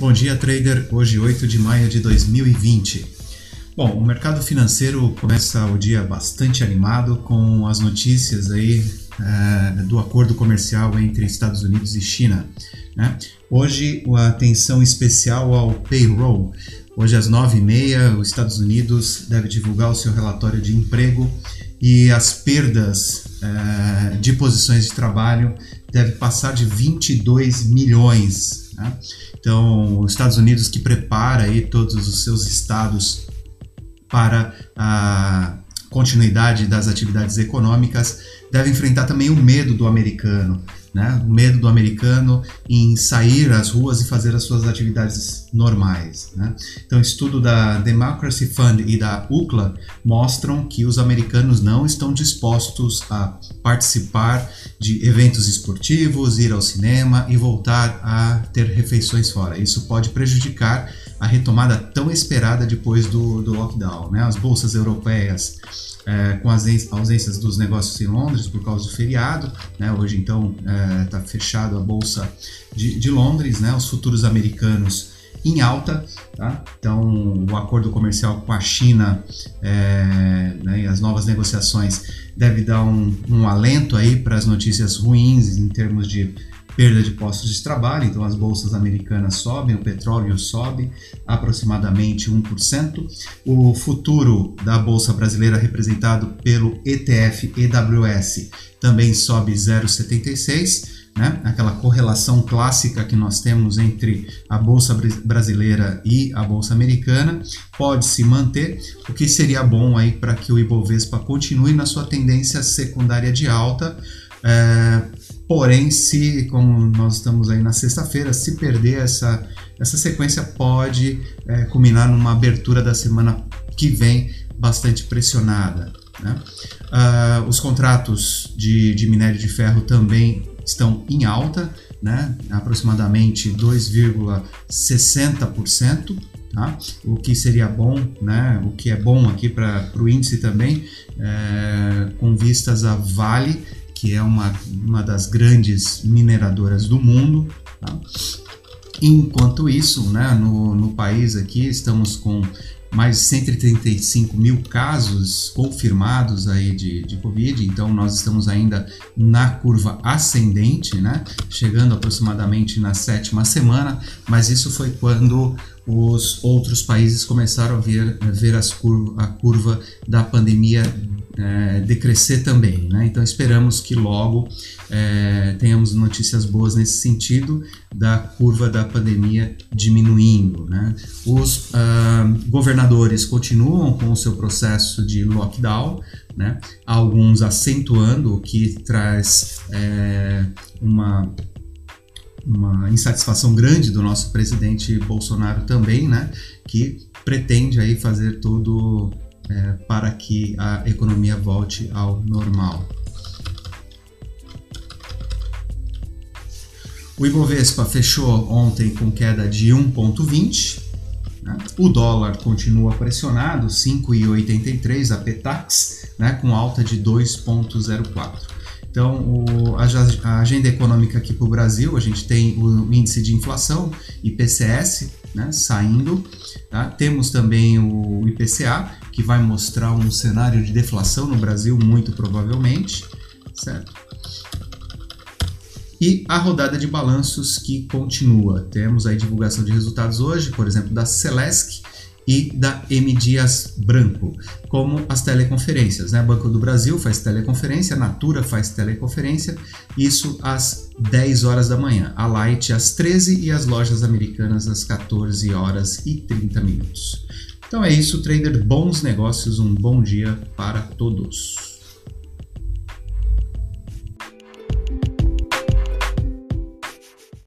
Bom dia, trader. Hoje, 8 de maio de 2020. Bom, o mercado financeiro começa o dia bastante animado com as notícias aí é, do acordo comercial entre Estados Unidos e China. Né? Hoje, a atenção especial ao payroll. Hoje, às 9h30, os Estados Unidos deve divulgar o seu relatório de emprego e as perdas é, de posições de trabalho devem passar de 22 milhões. Né? Então, os Estados Unidos que prepara aí todos os seus estados para a continuidade das atividades econômicas deve enfrentar também o medo do americano, né? O medo do americano em sair às ruas e fazer as suas atividades normais, né? Então, estudo da Democracy Fund e da UCLA mostram que os americanos não estão dispostos a participar de eventos esportivos, ir ao cinema e voltar a ter refeições fora. Isso pode prejudicar a retomada tão esperada depois do, do lockdown, né? As bolsas europeias é, com as ausências dos negócios em Londres por causa do feriado. Né? Hoje, então, está é, fechado a Bolsa de, de, Londres, né? os futuros americanos em alta. Tá? Então, o acordo comercial com a China é, né, e as novas negociações deve dar um, um alento aí para as notícias ruins em termos de perda de postos de trabalho, então as bolsas americanas sobem, o petróleo sobe aproximadamente 1%. O futuro da bolsa brasileira representado pelo ETF EWS também sobe 0,76%. Né? Aquela correlação clássica que nós temos entre a bolsa brasileira e a bolsa americana pode se manter, o que seria bom aí para que o Ibovespa continue na sua tendência secundária de alta. É, Porém, se, como nós estamos aí na sexta-feira, se perder essa, essa sequência, pode é, culminar numa abertura da semana que vem bastante pressionada. Né? Uh, os contratos de, de minério de ferro também estão em alta, né? aproximadamente 2,60%. Tá? O que seria bom, né? o que é bom aqui para o índice também, é, com vistas a Vale que é uma, uma das grandes mineradoras do mundo. Tá? Enquanto isso, né, no, no país aqui estamos com mais de 135 mil casos confirmados aí de, de Covid, então nós estamos ainda na curva ascendente, né? Chegando aproximadamente na sétima semana, mas isso foi quando os outros países começaram a ver, a ver as curva, a curva da pandemia é, decrescer também. Né? Então esperamos que logo é, tenhamos notícias boas nesse sentido da curva da pandemia diminuindo. Né? Os uh, governadores continuam com o seu processo de lockdown, né? alguns acentuando, o que traz é, uma uma insatisfação grande do nosso presidente Bolsonaro também, né, que pretende aí fazer tudo é, para que a economia volte ao normal. O Ibovespa fechou ontem com queda de 1,20. Né? O dólar continua pressionado, 5,83 a Petax, né? com alta de 2,04. Então, o, a, a, agenda econômica aqui para o Brasil, a gente tem o índice de inflação, IPCS, né, saindo. Tá? Temos também o IPCA, que vai mostrar um cenário de deflação no Brasil, muito provavelmente, certo? E a rodada de balanços que continua. Temos a divulgação de resultados hoje, por exemplo, da Celesc, e da M. Dias Branco, como as teleconferências. Né? Banco do Brasil faz teleconferência, Natura faz teleconferência, isso às 10 horas da manhã, a Light às 13 e as lojas americanas às 14 horas e 30 minutos. Então é isso, trader. Bons negócios, um bom dia para todos.